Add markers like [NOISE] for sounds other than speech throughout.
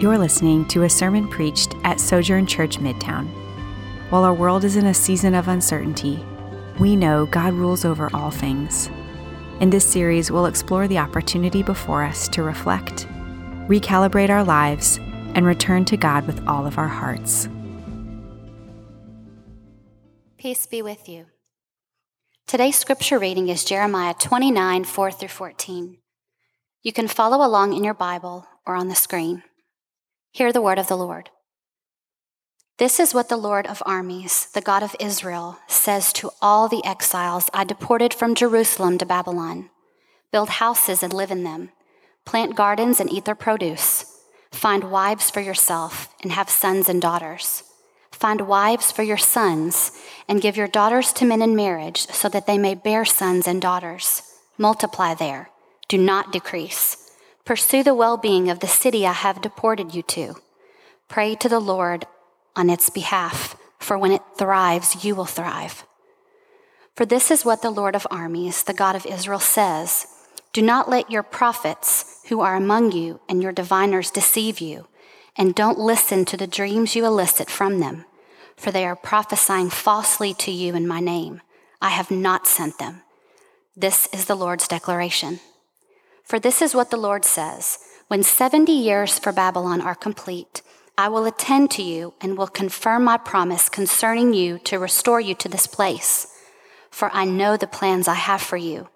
You're listening to a sermon preached at Sojourn Church Midtown. While our world is in a season of uncertainty, we know God rules over all things. In this series, we'll explore the opportunity before us to reflect, recalibrate our lives, and return to God with all of our hearts. Peace be with you. Today's scripture reading is Jeremiah 29 4 through 14. You can follow along in your Bible or on the screen. Hear the word of the Lord. This is what the Lord of armies, the God of Israel, says to all the exiles I deported from Jerusalem to Babylon Build houses and live in them, plant gardens and eat their produce, find wives for yourself and have sons and daughters. Find wives for your sons and give your daughters to men in marriage so that they may bear sons and daughters. Multiply there, do not decrease. Pursue the well being of the city I have deported you to. Pray to the Lord on its behalf, for when it thrives, you will thrive. For this is what the Lord of armies, the God of Israel, says Do not let your prophets who are among you and your diviners deceive you, and don't listen to the dreams you elicit from them, for they are prophesying falsely to you in my name. I have not sent them. This is the Lord's declaration. For this is what the Lord says When 70 years for Babylon are complete, I will attend to you and will confirm my promise concerning you to restore you to this place. For I know the plans I have for you.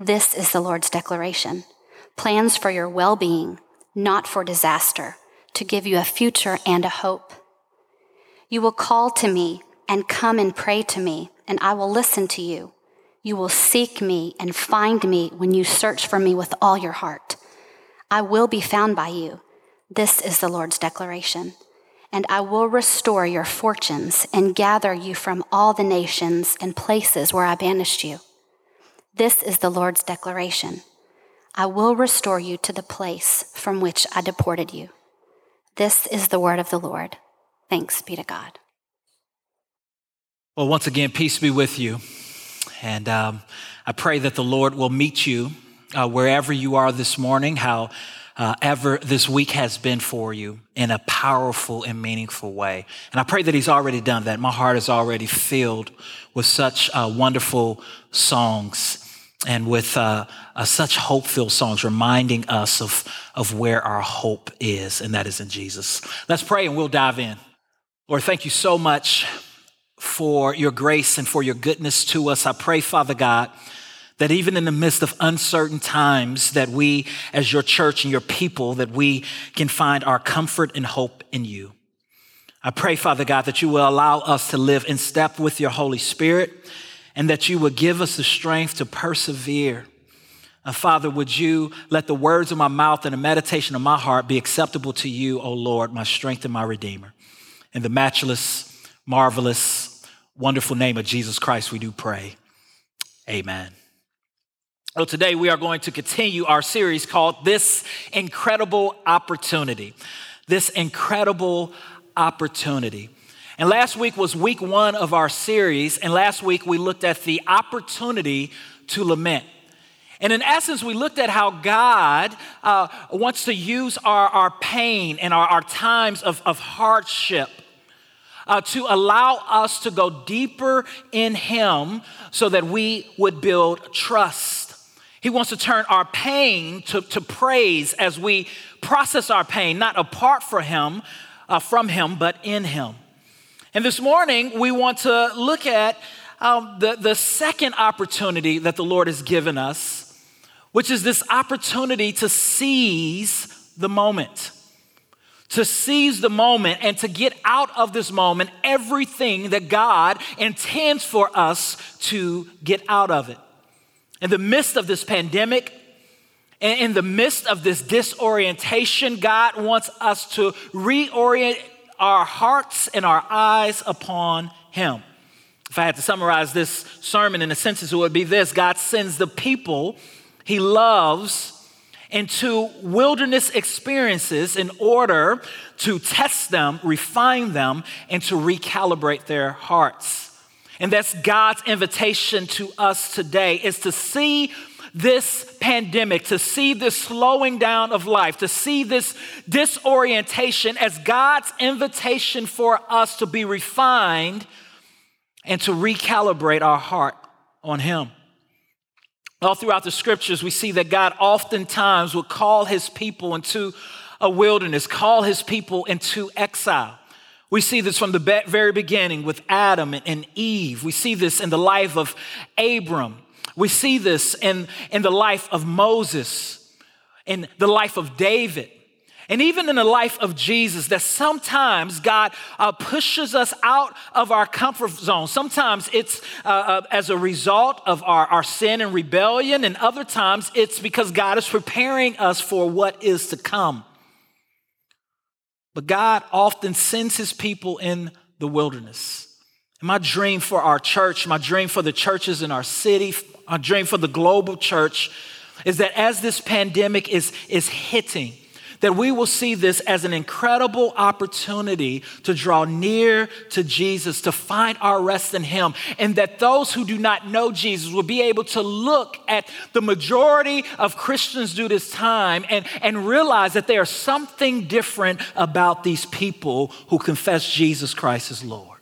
This is the Lord's declaration plans for your well being, not for disaster, to give you a future and a hope. You will call to me and come and pray to me, and I will listen to you. You will seek me and find me when you search for me with all your heart. I will be found by you. This is the Lord's declaration. And I will restore your fortunes and gather you from all the nations and places where I banished you. This is the Lord's declaration. I will restore you to the place from which I deported you. This is the word of the Lord. Thanks be to God. Well, once again, peace be with you. And um, I pray that the Lord will meet you uh, wherever you are this morning, however uh, this week has been for you in a powerful and meaningful way. And I pray that He's already done that. My heart is already filled with such uh, wonderful songs and with uh, uh, such hope filled songs reminding us of, of where our hope is, and that is in Jesus. Let's pray and we'll dive in. Lord, thank you so much for your grace and for your goodness to us. I pray, Father God, that even in the midst of uncertain times that we as your church and your people that we can find our comfort and hope in you. I pray, Father God, that you will allow us to live in step with your Holy Spirit and that you will give us the strength to persevere. And Father, would you let the words of my mouth and the meditation of my heart be acceptable to you, O Lord, my strength and my Redeemer. In the matchless, marvelous, wonderful name of Jesus Christ, we do pray. Amen. Well, today we are going to continue our series called This Incredible Opportunity. This Incredible Opportunity. And last week was week one of our series, and last week we looked at the opportunity to lament. And in essence, we looked at how God uh, wants to use our, our pain and our, our times of, of hardship uh, to allow us to go deeper in Him so that we would build trust. He wants to turn our pain to, to praise as we process our pain, not apart from Him, uh, from Him, but in Him. And this morning, we want to look at um, the, the second opportunity that the Lord has given us, which is this opportunity to seize the moment to seize the moment and to get out of this moment everything that God intends for us to get out of it. In the midst of this pandemic, and in the midst of this disorientation, God wants us to reorient our hearts and our eyes upon Him. If I had to summarize this sermon in a sentence, it would be this God sends the people He loves into wilderness experiences in order to test them, refine them, and to recalibrate their hearts. And that's God's invitation to us today is to see this pandemic, to see this slowing down of life, to see this disorientation as God's invitation for us to be refined and to recalibrate our heart on Him. All throughout the scriptures, we see that God oftentimes will call His people into a wilderness, call His people into exile. We see this from the very beginning with Adam and Eve. We see this in the life of Abram. We see this in, in the life of Moses, in the life of David. And even in the life of Jesus, that sometimes God uh, pushes us out of our comfort zone. Sometimes it's uh, uh, as a result of our, our sin and rebellion, and other times it's because God is preparing us for what is to come. But God often sends his people in the wilderness. My dream for our church, my dream for the churches in our city, my dream for the global church is that as this pandemic is, is hitting, that we will see this as an incredible opportunity to draw near to Jesus, to find our rest in Him, and that those who do not know Jesus will be able to look at the majority of Christians do this time and, and realize that there's something different about these people who confess Jesus Christ as Lord.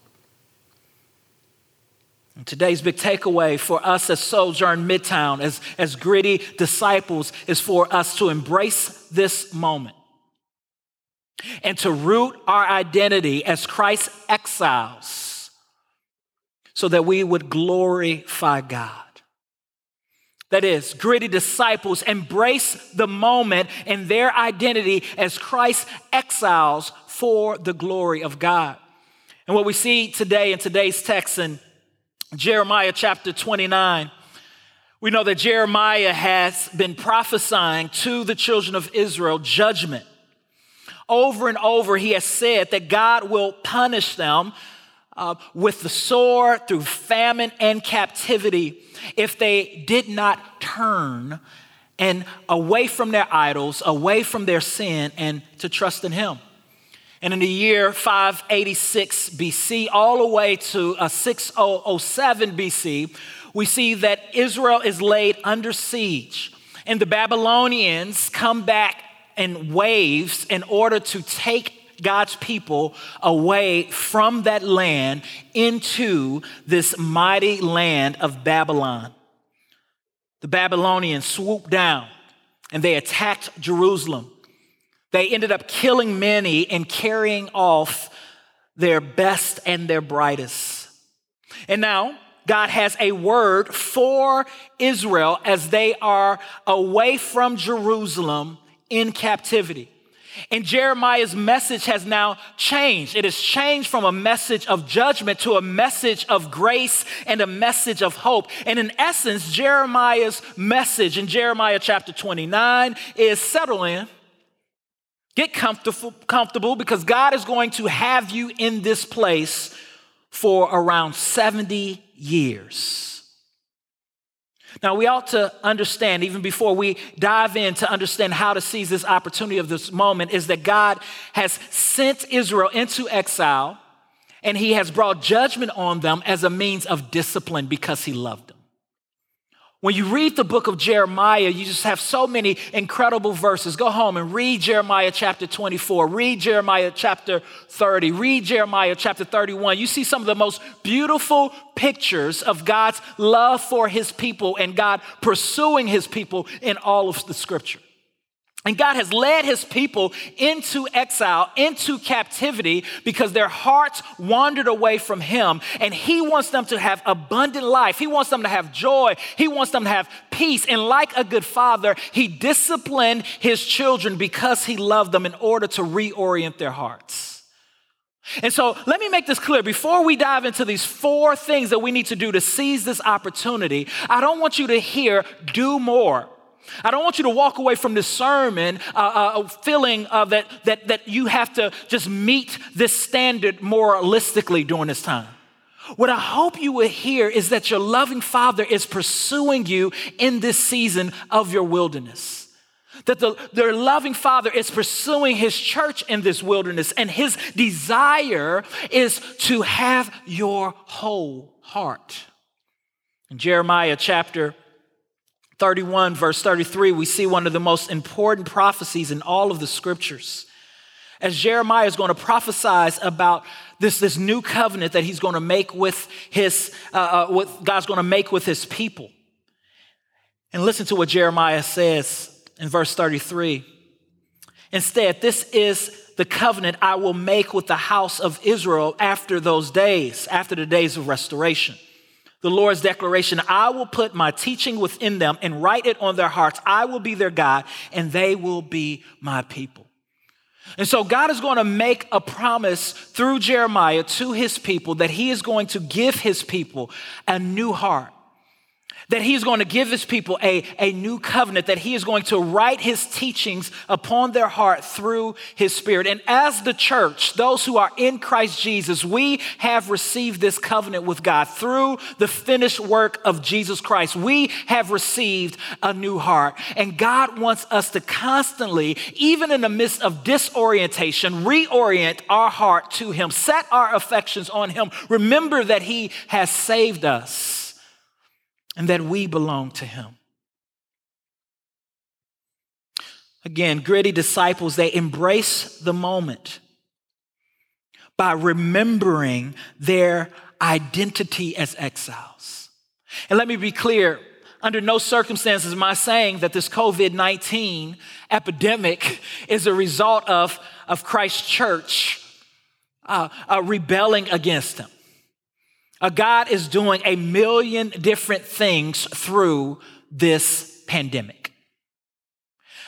And today's big takeaway for us as Sojourn Midtown, as, as gritty disciples, is for us to embrace this moment and to root our identity as Christ's exiles so that we would glorify God. That is, gritty disciples embrace the moment and their identity as Christ's exiles for the glory of God. And what we see today in today's text in Jeremiah chapter 29, we know that Jeremiah has been prophesying to the children of Israel judgment. Over and over, he has said that God will punish them uh, with the sword, through famine and captivity, if they did not turn and away from their idols, away from their sin, and to trust in him. And in the year 586 BC, all the way to uh, 6007 BC, we see that Israel is laid under siege. And the Babylonians come back in waves in order to take God's people away from that land into this mighty land of Babylon. The Babylonians swooped down and they attacked Jerusalem. They ended up killing many and carrying off their best and their brightest. And now, God has a word for Israel as they are away from Jerusalem in captivity. And Jeremiah's message has now changed. It has changed from a message of judgment to a message of grace and a message of hope. And in essence, Jeremiah's message in Jeremiah chapter 29 is settle in, Get comfortable, comfortable because God is going to have you in this place for around 70 years. Now, we ought to understand, even before we dive in to understand how to seize this opportunity of this moment, is that God has sent Israel into exile and he has brought judgment on them as a means of discipline because he loved them. When you read the book of Jeremiah, you just have so many incredible verses. Go home and read Jeremiah chapter 24, read Jeremiah chapter 30, read Jeremiah chapter 31. You see some of the most beautiful pictures of God's love for his people and God pursuing his people in all of the scripture. And God has led his people into exile, into captivity, because their hearts wandered away from him. And he wants them to have abundant life. He wants them to have joy. He wants them to have peace. And like a good father, he disciplined his children because he loved them in order to reorient their hearts. And so let me make this clear. Before we dive into these four things that we need to do to seize this opportunity, I don't want you to hear do more. I don't want you to walk away from this sermon uh, uh, feeling uh, that, that, that you have to just meet this standard moralistically during this time. What I hope you will hear is that your loving Father is pursuing you in this season of your wilderness. That the, their loving Father is pursuing His church in this wilderness, and His desire is to have your whole heart. In Jeremiah chapter 31, verse 33, we see one of the most important prophecies in all of the scriptures. As Jeremiah is going to prophesy about this, this new covenant that he's going to make with his, uh, uh, God's going to make with his people. And listen to what Jeremiah says in verse 33. Instead, this is the covenant I will make with the house of Israel after those days, after the days of restoration the Lord's declaration I will put my teaching within them and write it on their hearts. I will be their God, and they will be my people. And so God is going to make a promise through Jeremiah to his people that he is going to give his people a new heart that he's going to give his people a, a new covenant, that he is going to write his teachings upon their heart through his spirit. And as the church, those who are in Christ Jesus, we have received this covenant with God through the finished work of Jesus Christ. We have received a new heart. And God wants us to constantly, even in the midst of disorientation, reorient our heart to him, set our affections on him. Remember that he has saved us and that we belong to Him. Again, gritty disciples, they embrace the moment by remembering their identity as exiles. And let me be clear under no circumstances am I saying that this COVID 19 epidemic [LAUGHS] is a result of, of Christ's church uh, uh, rebelling against Him. Uh, God is doing a million different things through this pandemic.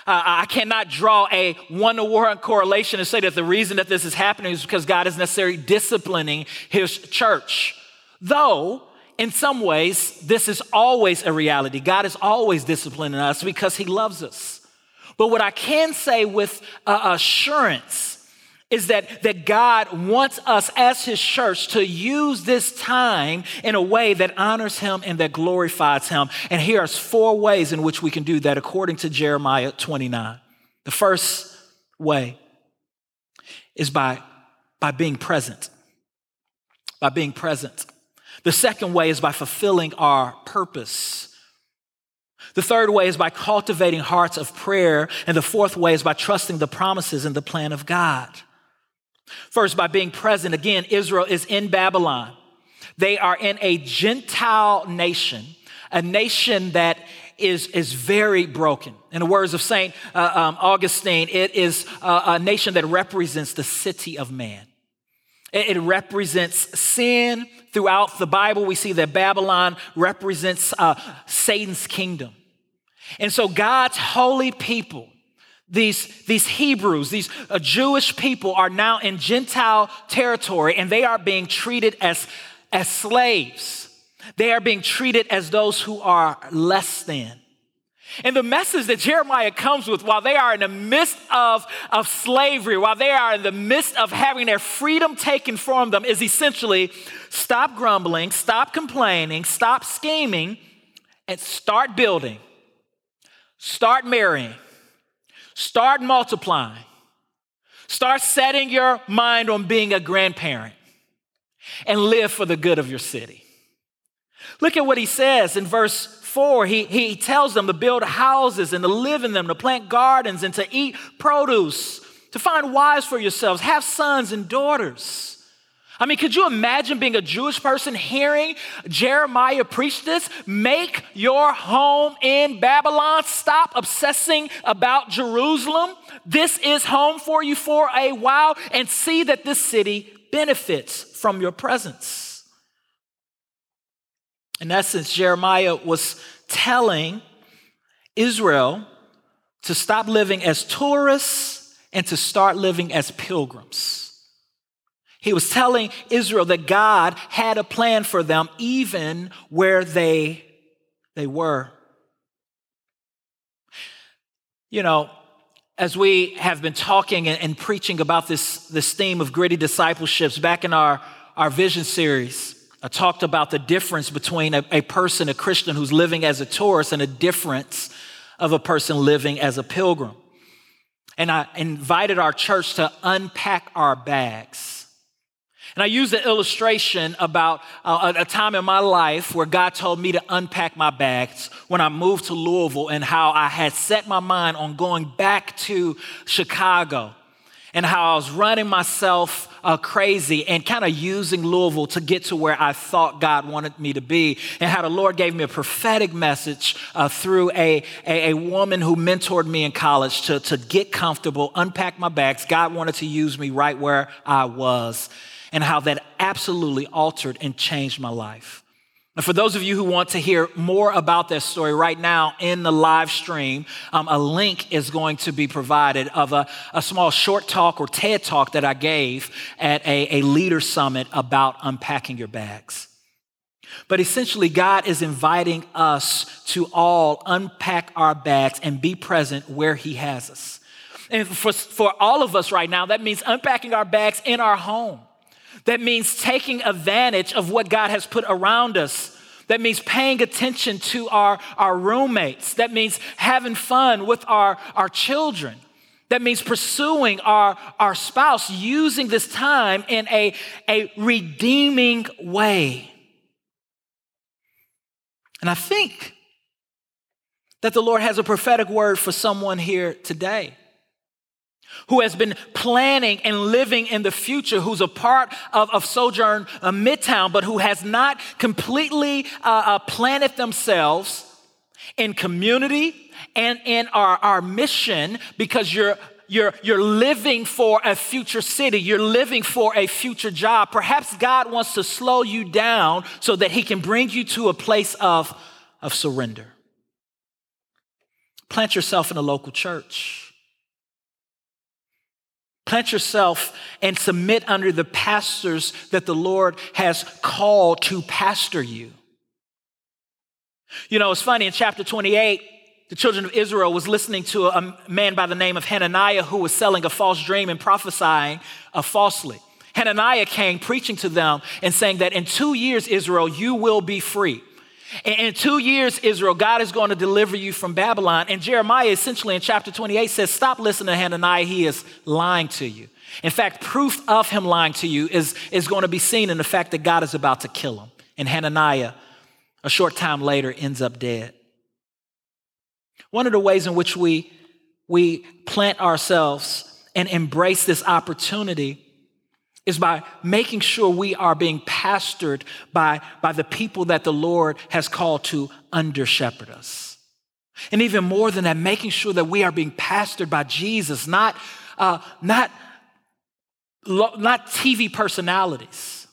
Uh, I cannot draw a one to one correlation and say that the reason that this is happening is because God is necessarily disciplining his church. Though, in some ways, this is always a reality. God is always disciplining us because he loves us. But what I can say with uh, assurance is that, that God wants us as His church to use this time in a way that honors Him and that glorifies Him. And here are four ways in which we can do that according to Jeremiah 29. The first way is by, by being present. By being present. The second way is by fulfilling our purpose. The third way is by cultivating hearts of prayer. And the fourth way is by trusting the promises and the plan of God. First, by being present. Again, Israel is in Babylon. They are in a Gentile nation, a nation that is, is very broken. In the words of St. Uh, um, Augustine, it is a, a, nation that represents the city of man. It, it, represents sin. Throughout the Bible, we see that Babylon represents uh, Satan's kingdom. And so God's holy people these, these Hebrews, these uh, Jewish people are now in Gentile territory and they are being treated as, as slaves. They are being treated as those who are less than. And the message that Jeremiah comes with while they are in the midst of, of slavery, while they are in the midst of having their freedom taken from them, is essentially stop grumbling, stop complaining, stop scheming, and start building, start marrying Start multiplying. Start setting your mind on being a grandparent and live for the good of your city. Look at what he says in verse 4. He, he tells them to build houses and to live in them, to plant gardens and to eat produce, to find wives for yourselves, have sons and daughters. I mean, could you imagine being a Jewish person hearing Jeremiah preach this? Make your home in Babylon. Stop obsessing about Jerusalem. This is home for you for a while and see that this city benefits from your presence. In essence, Jeremiah was telling Israel to stop living as tourists and to start living as pilgrims. He was telling Israel that God had a plan for them even where they, they were. You know, as we have been talking and, and preaching about this, this theme of gritty discipleships back in our, our vision series, I talked about the difference between a, a person, a Christian who's living as a tourist, and a difference of a person living as a pilgrim. And I invited our church to unpack our bags And I use the illustration about uh, a time in my life where God told me to unpack my bags when I moved to Louisville and how I had set my mind on going back to Chicago and how I was running myself uh, crazy and kind of using Louisville to get to where I thought God wanted me to be, and how the Lord gave me a prophetic message uh, through a, a, a, woman who mentored me in college to, to get comfortable, unpack my bags. God wanted to use me right where I was, and how that absolutely altered and changed my life. And for those of you who want to hear more about that story right now in the live stream, um, a link is going to be provided of a, a, small short talk or TED talk that I gave at a, a leader summit about unpacking your bags. But essentially, God is inviting us to all unpack our bags and be present where He has us. And for, for all of us right now, that means unpacking our bags in our home. That means taking advantage of what God has put around us. That means paying attention to our, our roommates. That means having fun with our, our children. That means pursuing our, our spouse, using this time in a, a redeeming way. And I think that the Lord has a prophetic word for someone here today who has been planning and living in the future, who's a part of, of Sojourn uh, Midtown, but who has not completely uh, uh, planted themselves in community and in our, our mission because you're you're, you're living for a future city. You're living for a future job. Perhaps God wants to slow you down so that He can bring you to a place of, of surrender. Plant yourself in a local church. Plant yourself and submit under the pastors that the Lord has called to pastor you. You know, it's funny in chapter 28, the children of Israel was listening to a man by the name of Hananiah who was selling a false dream and prophesying uh, falsely. Hananiah came preaching to them and saying that in two years, Israel, you will be free. In two years, Israel, God is going to deliver you from Babylon. And Jeremiah, essentially in chapter 28, says, Stop listening to Hananiah. He is lying to you. In fact, proof of him lying to you is, is going to be seen in the fact that God is about to kill him. And Hananiah, a short time later, ends up dead. One of the ways in which we, we plant ourselves and embrace this opportunity is by making sure we are being pastored by, by the people that the Lord has called to under shepherd us. And even more than that, making sure that we are being pastored by Jesus, not, uh, not, not TV personalities,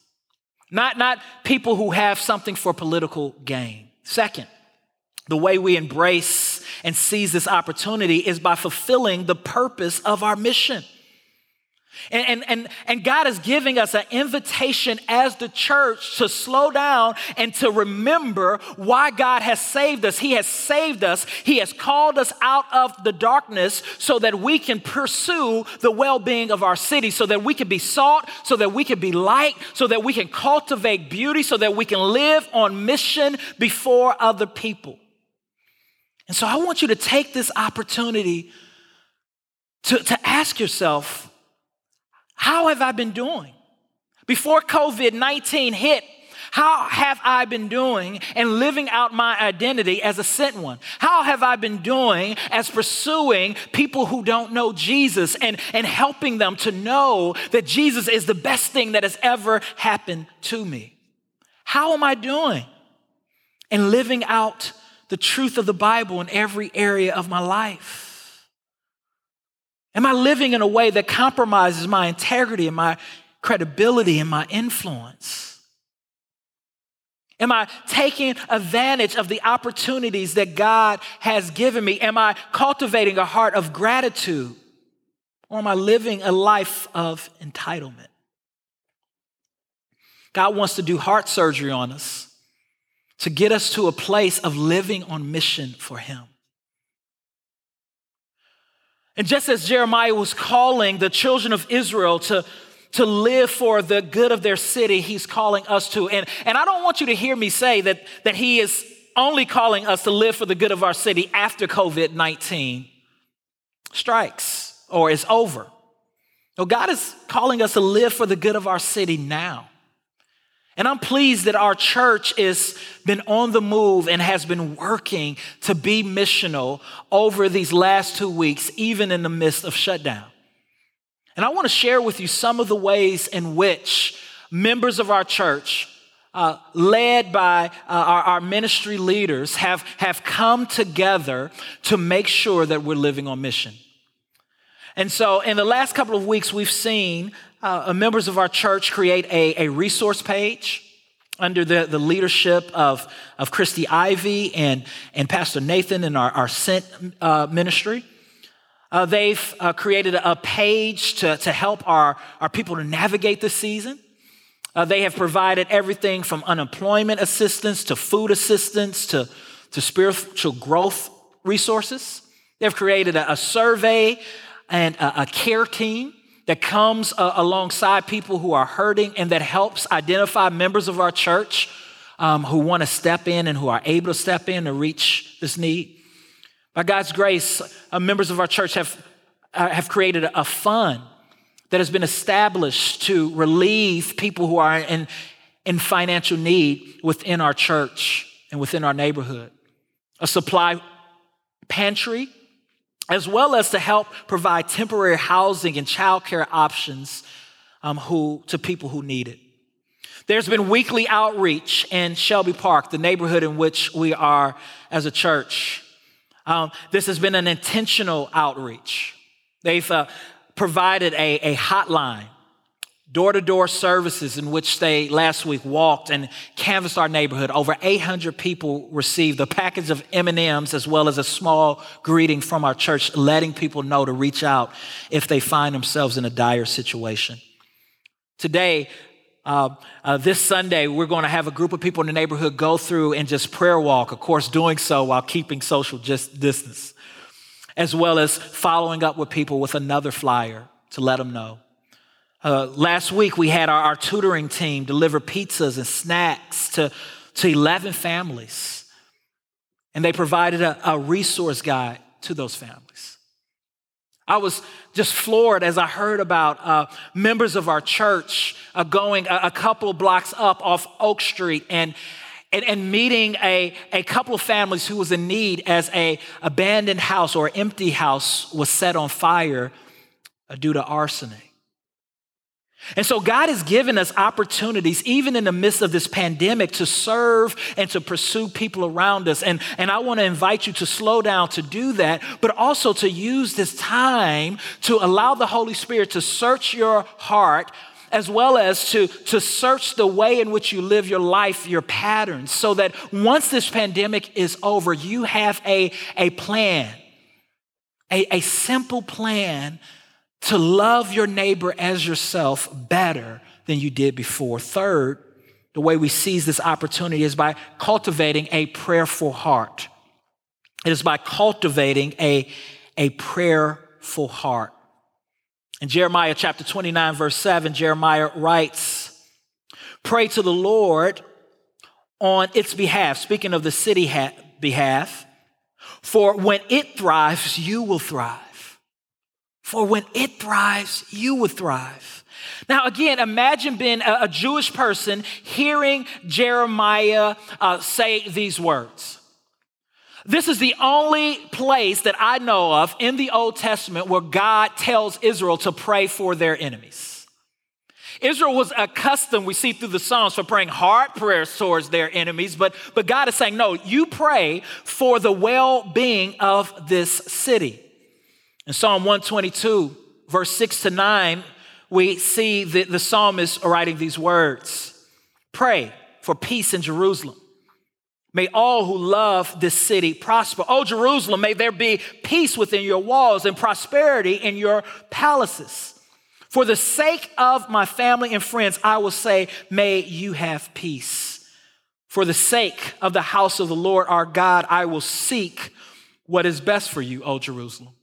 not, not people who have something for political gain. Second, the way we embrace and seize this opportunity is by fulfilling the purpose of our mission. And, and, and, and God is giving us an invitation as the church to slow down and to remember why God has saved us. He has saved us, He has called us out of the darkness so that we can pursue the well being of our city, so that we can be salt, so that we can be light, so that we can cultivate beauty, so that we can live on mission before other people. And so I want you to take this opportunity to, to ask yourself, how have I been doing? Before COVID 19 hit, how have I been doing and living out my identity as a sent one? How have I been doing as pursuing people who don't know Jesus and, and helping them to know that Jesus is the best thing that has ever happened to me? How am I doing in living out the truth of the Bible in every area of my life? Am I living in a way that compromises my integrity and my credibility and my influence? Am I taking advantage of the opportunities that God has given me? Am I cultivating a heart of gratitude? Or am I living a life of entitlement? God wants to do heart surgery on us to get us to a place of living on mission for Him. And just as Jeremiah was calling the children of Israel to, to live for the good of their city, he's calling us to. And, and I don't want you to hear me say that, that he is only calling us to live for the good of our city after COVID 19 strikes or is over. No, God is calling us to live for the good of our city now. And I'm pleased that our church has been on the move and has been working to be missional over these last two weeks, even in the midst of shutdown. And I want to share with you some of the ways in which members of our church, uh, led by uh, our, our ministry leaders, have, have come together to make sure that we're living on mission. And so, in the last couple of weeks, we've seen uh, members of our church create a, a resource page under the, the leadership of, of Christy Ivy and, and Pastor Nathan and our, our Sent uh, ministry. Uh, they've uh, created a page to, to help our, our people to navigate the season. Uh, they have provided everything from unemployment assistance to food assistance to, to spiritual growth resources. They've created a, a survey and a, a care team that comes uh, alongside people who are hurting and that helps identify members of our church um, who want to step in and who are able to step in to reach this need. By God's grace, uh, members of our church have, uh, have created a, fund that has been established to relieve people who are in, in financial need within our church and within our neighborhood. A supply pantry as well as to help provide temporary housing and childcare options um, who, to people who need it. There's been weekly outreach in Shelby Park, the neighborhood in which we are as a church. Um, this has been an intentional outreach. They've uh, provided a, a hotline door to door services in which they last week walked and canvassed our neighborhood. Over 800 people received a package of M&Ms as well as a small greeting from our church, letting people know to reach out if they find themselves in a dire situation. Today, uh, uh, this Sunday, we're going to have a group of people in the neighborhood go through and just prayer walk, of course, doing so while keeping social just distance, as well as following up with people with another flyer to let them know. Uh, last week, we had our, our, tutoring team deliver pizzas and snacks to, to 11 families. And they provided a, a resource guide to those families. I was just floored as I heard about uh, members of our church uh, going a, a, couple blocks up off Oak Street and, and, and, meeting a, a couple of families who was in need as a abandoned house or empty house was set on fire uh, due to arsenic. And so God has given us opportunities, even in the midst of this pandemic, to serve and to pursue people around us. And, and I want to invite you to slow down to do that, but also to use this time to allow the Holy Spirit to search your heart as well as to, to search the way in which you live your life, your patterns, so that once this pandemic is over, you have a, a plan, a, a simple plan to love your neighbor as yourself better than you did before. Third, the way we seize this opportunity is by cultivating a prayerful heart. It is by cultivating a, a prayerful heart. In Jeremiah chapter 29, verse 7, Jeremiah writes, Pray to the Lord on its behalf, speaking of the city ha- behalf, for when it thrives, you will thrive. For when it thrives, you will thrive. Now, again, imagine being a, a Jewish person hearing Jeremiah uh, say these words. This is the only place that I know of in the Old Testament where God tells Israel to pray for their enemies. Israel was accustomed, we see through the Psalms, for praying hard prayers towards their enemies, but, but God is saying, no, you pray for the well being of this city. In Psalm 122, verse 6 to 9, we see the, the psalmist writing these words Pray for peace in Jerusalem. May all who love this city prosper. Oh, Jerusalem, may there be peace within your walls and prosperity in your palaces. For the sake of my family and friends, I will say, May you have peace. For the sake of the house of the Lord our God, I will seek what is best for you, O Jerusalem.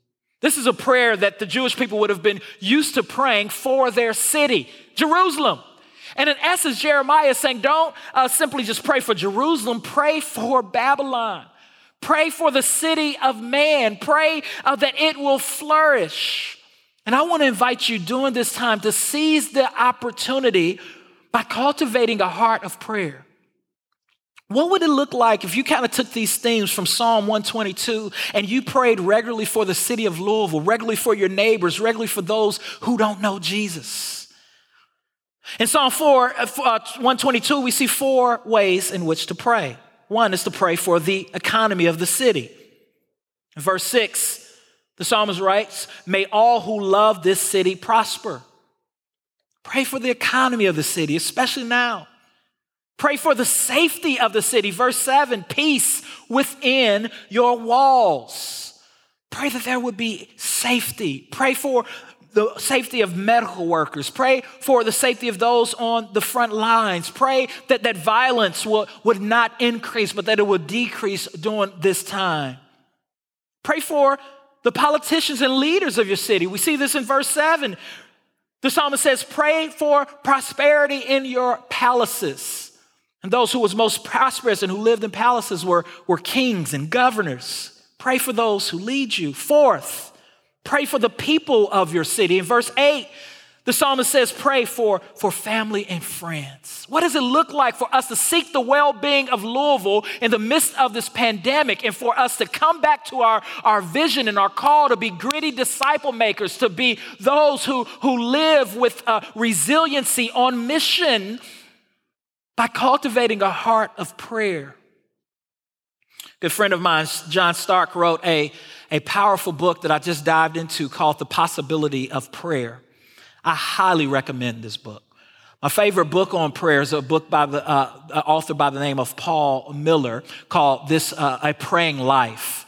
This is a prayer that the Jewish people would have been used to praying for their city, Jerusalem. And in essence, Jeremiah is saying, don't uh, simply just pray for Jerusalem, pray for Babylon. Pray for the city of man. Pray uh, that it will flourish. And I want to invite you during this time to seize the opportunity by cultivating a heart of prayer. What would it look like if you kind of took these themes from Psalm 122 and you prayed regularly for the city of Louisville, regularly for your neighbors, regularly for those who don't know Jesus? In Psalm 4, uh, uh 122, we see four ways in which to pray. One is to pray for the economy of the city. In verse 6, the psalmist writes, May all who love this city prosper. Pray for the economy of the city, especially now. Pray for the safety of the city. Verse 7 peace within your walls. Pray that there would be safety. Pray for the safety of medical workers. Pray for the safety of those on the front lines. Pray that, that violence will, would not increase, but that it would decrease during this time. Pray for the politicians and leaders of your city. We see this in verse 7. The psalmist says, Pray for prosperity in your palaces. And those who was most prosperous and who lived in palaces were, were kings and governors. Pray for those who lead you. Fourth, pray for the people of your city. In verse 8, the psalmist says, pray for, for family and friends. What does it look like for us to seek the well being of Louisville in the midst of this pandemic and for us to come back to our, our vision and our call to be gritty disciple makers, to be those who, who live with uh, resiliency on mission by cultivating a heart of prayer? A good friend of mine, John Starke, wrote a, a powerful book that I just dived into called The Possibility of Prayer. I highly recommend this book. My favorite book on prayer is a book by the uh, author by the name of Paul Miller called "This uh, A Praying Life."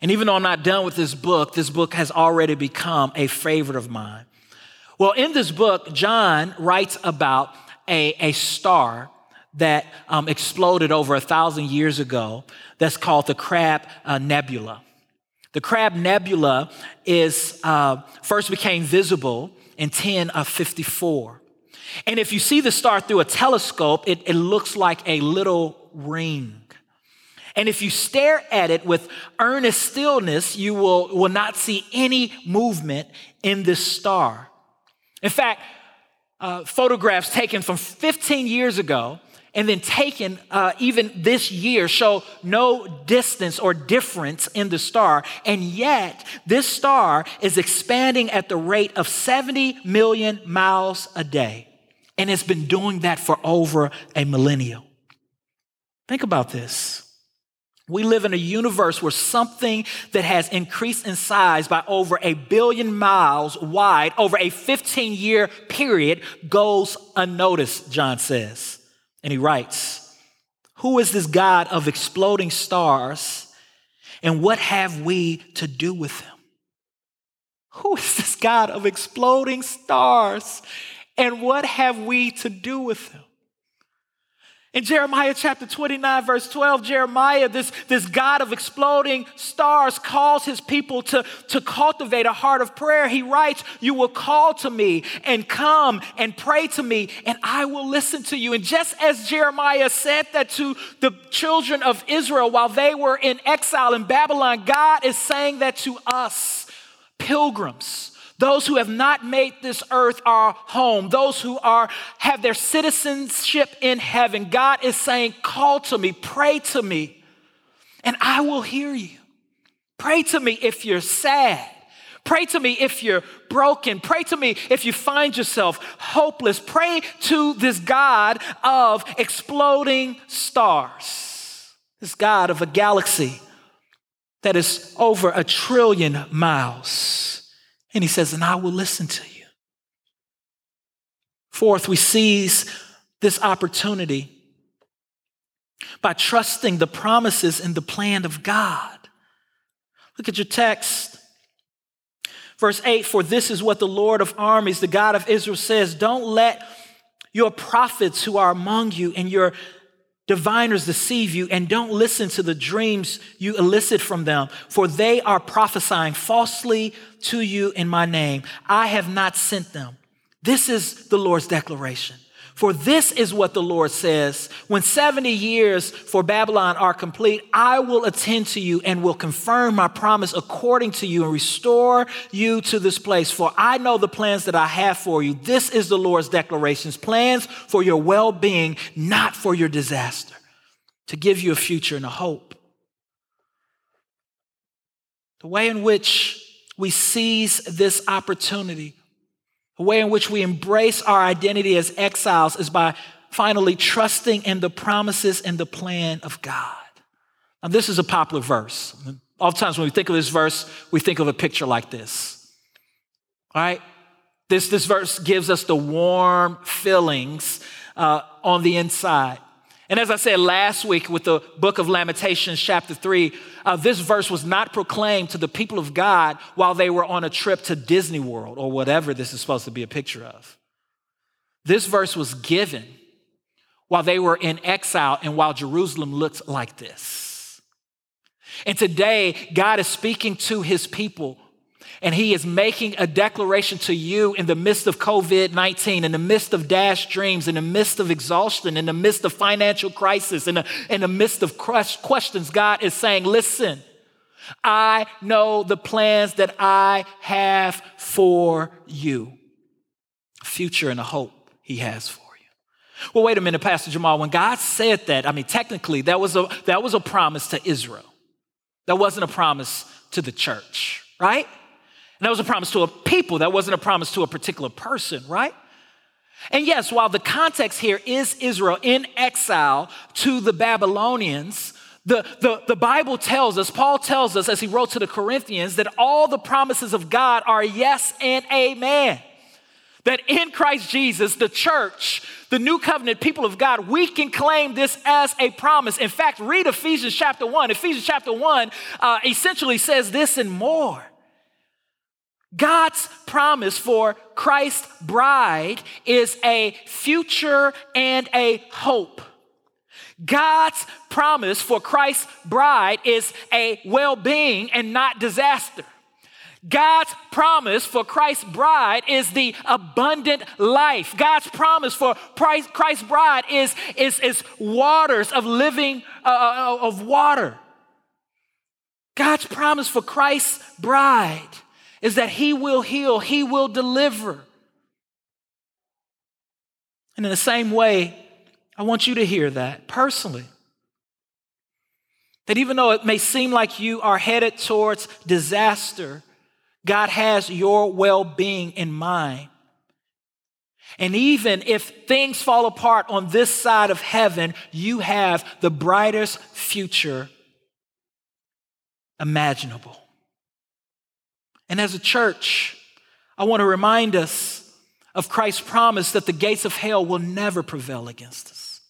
And even though I'm not done with this book, this book has already become a favorite of mine. Well, in this book, John writes about a, a star that um, exploded over a thousand years ago that's called the Crab uh, Nebula. The Crab Nebula is uh, first became visible in 10 of 54. And if you see the star through a telescope, it, it looks like a little ring. And if you stare at it with earnest stillness, you will, will not see any movement in this star. In fact, uh, photographs taken from 15 years ago and then taken uh, even this year show no distance or difference in the star. And yet, this star is expanding at the rate of 70 million miles a day. And it's been doing that for over a millennium. Think about this. We live in a universe where something that has increased in size by over a billion miles wide over a 15 year period goes unnoticed, John says. And he writes, Who is this God of exploding stars, and what have we to do with him? Who is this God of exploding stars, and what have we to do with him? In Jeremiah chapter 29, verse 12, Jeremiah, this, this God of exploding stars, calls his people to, to cultivate a heart of prayer. He writes, You will call to me and come and pray to me, and I will listen to you. And just as Jeremiah said that to the children of Israel while they were in exile in Babylon, God is saying that to us, pilgrims those who have not made this earth our home, those who are have their citizenship in heaven. God is saying, "Call to me, pray to me, and I will hear you." Pray to me if you're sad. Pray to me if you're broken. Pray to me if you find yourself hopeless. Pray to this God of exploding stars, this God of a galaxy that is over a trillion miles. And he says, And I will listen to you. Fourth, we seize this opportunity by trusting the promises and the plan of God. Look at your text. Verse 8 For this is what the Lord of armies, the God of Israel, says Don't let your prophets who are among you and your diviners deceive you, and don't listen to the dreams you elicit from them, for they are prophesying falsely to you in my name. I have not sent them. This is the Lord's declaration. For this is what the Lord says When 70 years for Babylon are complete, I will attend to you and will confirm my promise according to you and restore you to this place. For I know the plans that I have for you. This is the Lord's declarations plans for your well being, not for your disaster, to give you a future and a hope. The way in which we seize this opportunity a way in which we embrace our identity as exiles is by finally trusting in the promises and the plan of God. Now, this is a popular verse. Oftentimes, when we think of this verse, we think of a picture like this. All right? This, this verse gives us the warm feelings uh, on the inside. And as I said last week with the book of Lamentations, chapter 3, uh, this verse was not proclaimed to the people of God while they were on a trip to Disney World or whatever this is supposed to be a picture of. This verse was given while they were in exile and while Jerusalem looked like this. And today, God is speaking to his people and he is making a declaration to you in the midst of COVID 19, in the midst of dashed dreams, in the midst of exhaustion, in the midst of financial crisis, in the, in the midst of questions. God is saying, Listen, I know the plans that I have for you, future and a hope he has for you. Well, wait a minute, Pastor Jamal. When God said that, I mean, technically, that was a, that was a promise to Israel. That wasn't a promise to the church, right? And that was a promise to a people, that wasn't a promise to a particular person, right? And yes, while the context here is Israel in exile to the Babylonians, the, the, the Bible tells us, Paul tells us as he wrote to the Corinthians, that all the promises of God are yes and amen. That in Christ Jesus, the church, the new covenant people of God, we can claim this as a promise. In fact, read Ephesians chapter 1. Ephesians chapter 1 uh, essentially says this and more God's promise for Christ's bride is a future and a hope. God's promise for Christ's bride is a well being and not disaster. God's promise for Christ's bride is the abundant life. God's promise for Christ's bride is, is, is waters of living, uh, uh of water. God's promise for Christ's bride is that He will heal, He will deliver. And in the same way, I want you to hear that personally. That even though it may seem like you are headed towards disaster, God has your well being in mind. And even if things fall apart on this side of heaven, you have the brightest future imaginable. And as a church, I want to remind us of Christ's promise that the gates of hell will never prevail against us.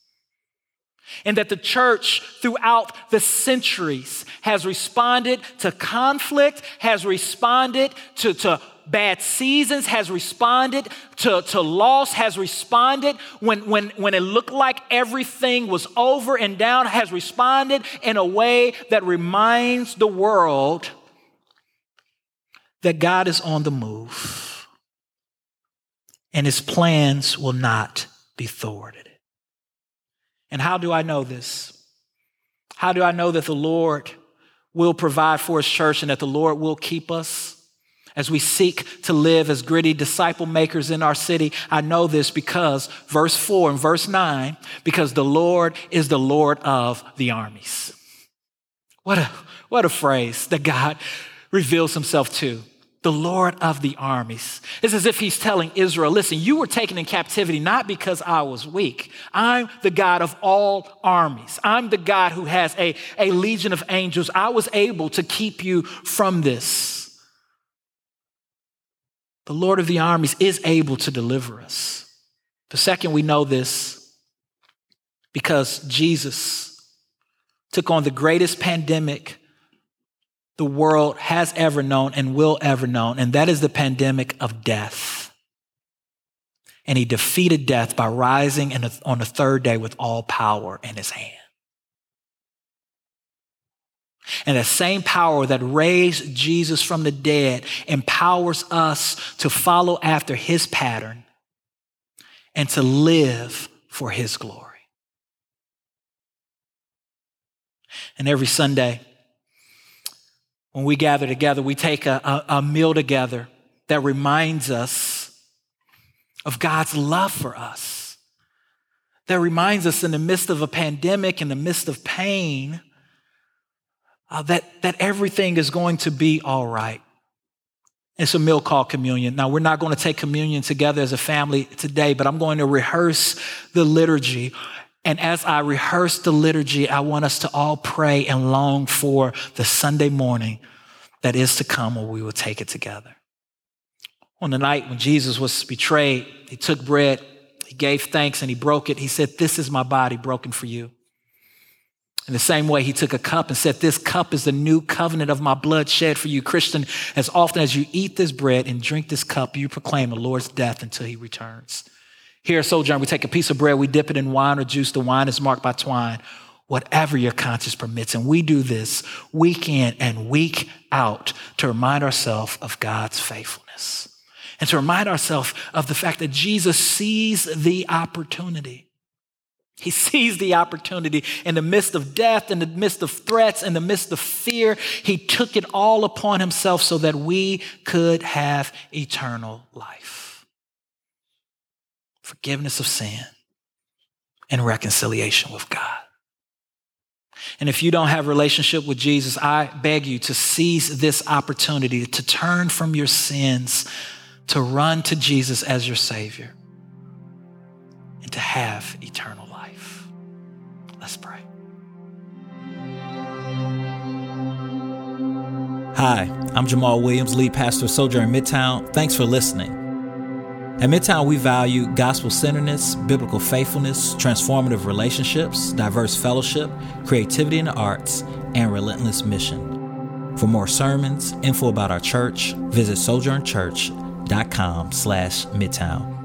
And that the church throughout the centuries has responded to conflict, has responded to, to bad seasons, has responded to, to loss, has responded when, when, when it looked like everything was over and down, has responded in a way that reminds the world that God is on the move and his plans will not be thwarted. And how do I know this? How do I know that the Lord will provide for his church and that the Lord will keep us? as we seek to live as gritty disciple makers in our city. I know this because verse 4 and verse 9, because the Lord is the Lord of the armies. What a, what a phrase that God reveals himself to the Lord of the armies. It's as if he's telling Israel, listen, you were taken in captivity not because I was weak. I'm the God of all armies. I'm the God who has a, a legion of angels. I was able to keep you from this. The Lord of the armies is able to deliver us. The second, we know this because Jesus took on the greatest pandemic the world has ever known and will ever know, and that is the pandemic of death. And he defeated death by rising on the third day with all power in his hand. And the same power that raised Jesus from the dead empowers us to follow after his pattern and to live for his glory. And every Sunday, when we gather together, we take a, a, a, meal together that reminds us of God's love for us, that reminds us in the midst of a pandemic, in the midst of pain, uh, that, that everything is going to be all right. It's a meal called communion. Now, we're not going to take communion together as a family today, but I'm going to rehearse the liturgy. And as I rehearse the liturgy, I want us to all pray and long for the Sunday morning that is to come where we will take it together. On the night when Jesus was betrayed, he took bread, he gave thanks, and he broke it. He said, This is my body broken for you. In the same way, he took a cup and said, This cup is the new covenant of my blood shed for you. Christian, as often as you eat this bread and drink this cup, you proclaim the Lord's death until he returns. Here at Sojourn, we take a piece of bread, we dip it in wine or juice. The wine is marked by twine, whatever your conscience permits. And we do this week in and week out to remind ourselves of God's faithfulness and to remind ourselves of the fact that Jesus sees the opportunity he sees the opportunity in the midst of death, in the midst of threats, in the midst of fear. He took it all upon himself so that we could have eternal life. Forgiveness of sin and reconciliation with God. And if you don't have a relationship with Jesus, I beg you to seize this opportunity to turn from your sins, to run to Jesus as your Savior, and to have eternal life. Let's pray. Hi, I'm Jamal Williams, lead pastor of Sojourn Midtown. Thanks for listening. At Midtown, we value gospel centeredness, biblical faithfulness, transformative relationships, diverse fellowship, creativity in the arts, and relentless mission. For more sermons, info about our church, visit sojournchurch.com slash midtown.